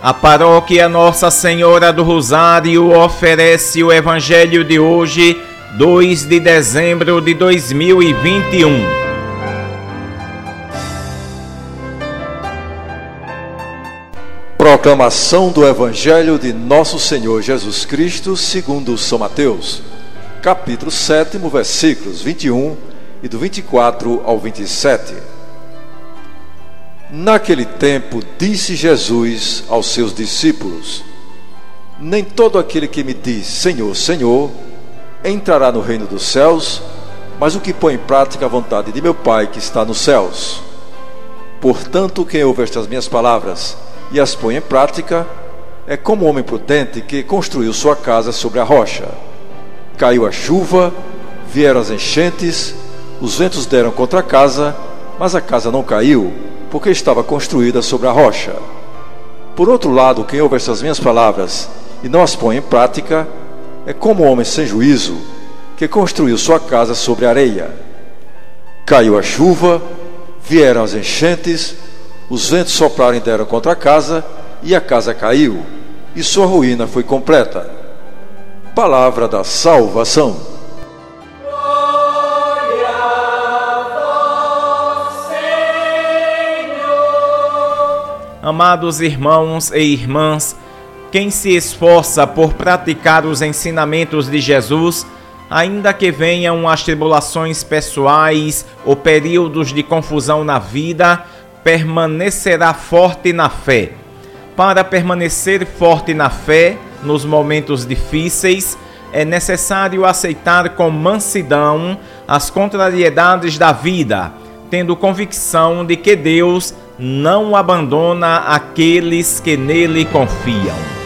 A paróquia Nossa Senhora do Rosário oferece o Evangelho de hoje, 2 de dezembro de 2021. Proclamação do Evangelho de Nosso Senhor Jesus Cristo, segundo São Mateus, capítulo 7, versículos 21 e do 24 ao 27. Naquele tempo, disse Jesus aos seus discípulos: Nem todo aquele que me diz Senhor, Senhor, entrará no reino dos céus, mas o que põe em prática a vontade de meu Pai que está nos céus. Portanto, quem ouve estas minhas palavras e as põe em prática, é como um homem prudente que construiu sua casa sobre a rocha. Caiu a chuva, vieram as enchentes, os ventos deram contra a casa, mas a casa não caiu porque estava construída sobre a rocha. Por outro lado, quem ouve essas minhas palavras e não as põe em prática, é como um homem sem juízo que construiu sua casa sobre areia. Caiu a chuva, vieram as enchentes, os ventos sopraram e deram contra a casa, e a casa caiu, e sua ruína foi completa. Palavra da salvação. Amados irmãos e irmãs, quem se esforça por praticar os ensinamentos de Jesus, ainda que venham as tribulações pessoais ou períodos de confusão na vida, permanecerá forte na fé. Para permanecer forte na fé nos momentos difíceis, é necessário aceitar com mansidão as contrariedades da vida, tendo convicção de que Deus não abandona aqueles que nele confiam.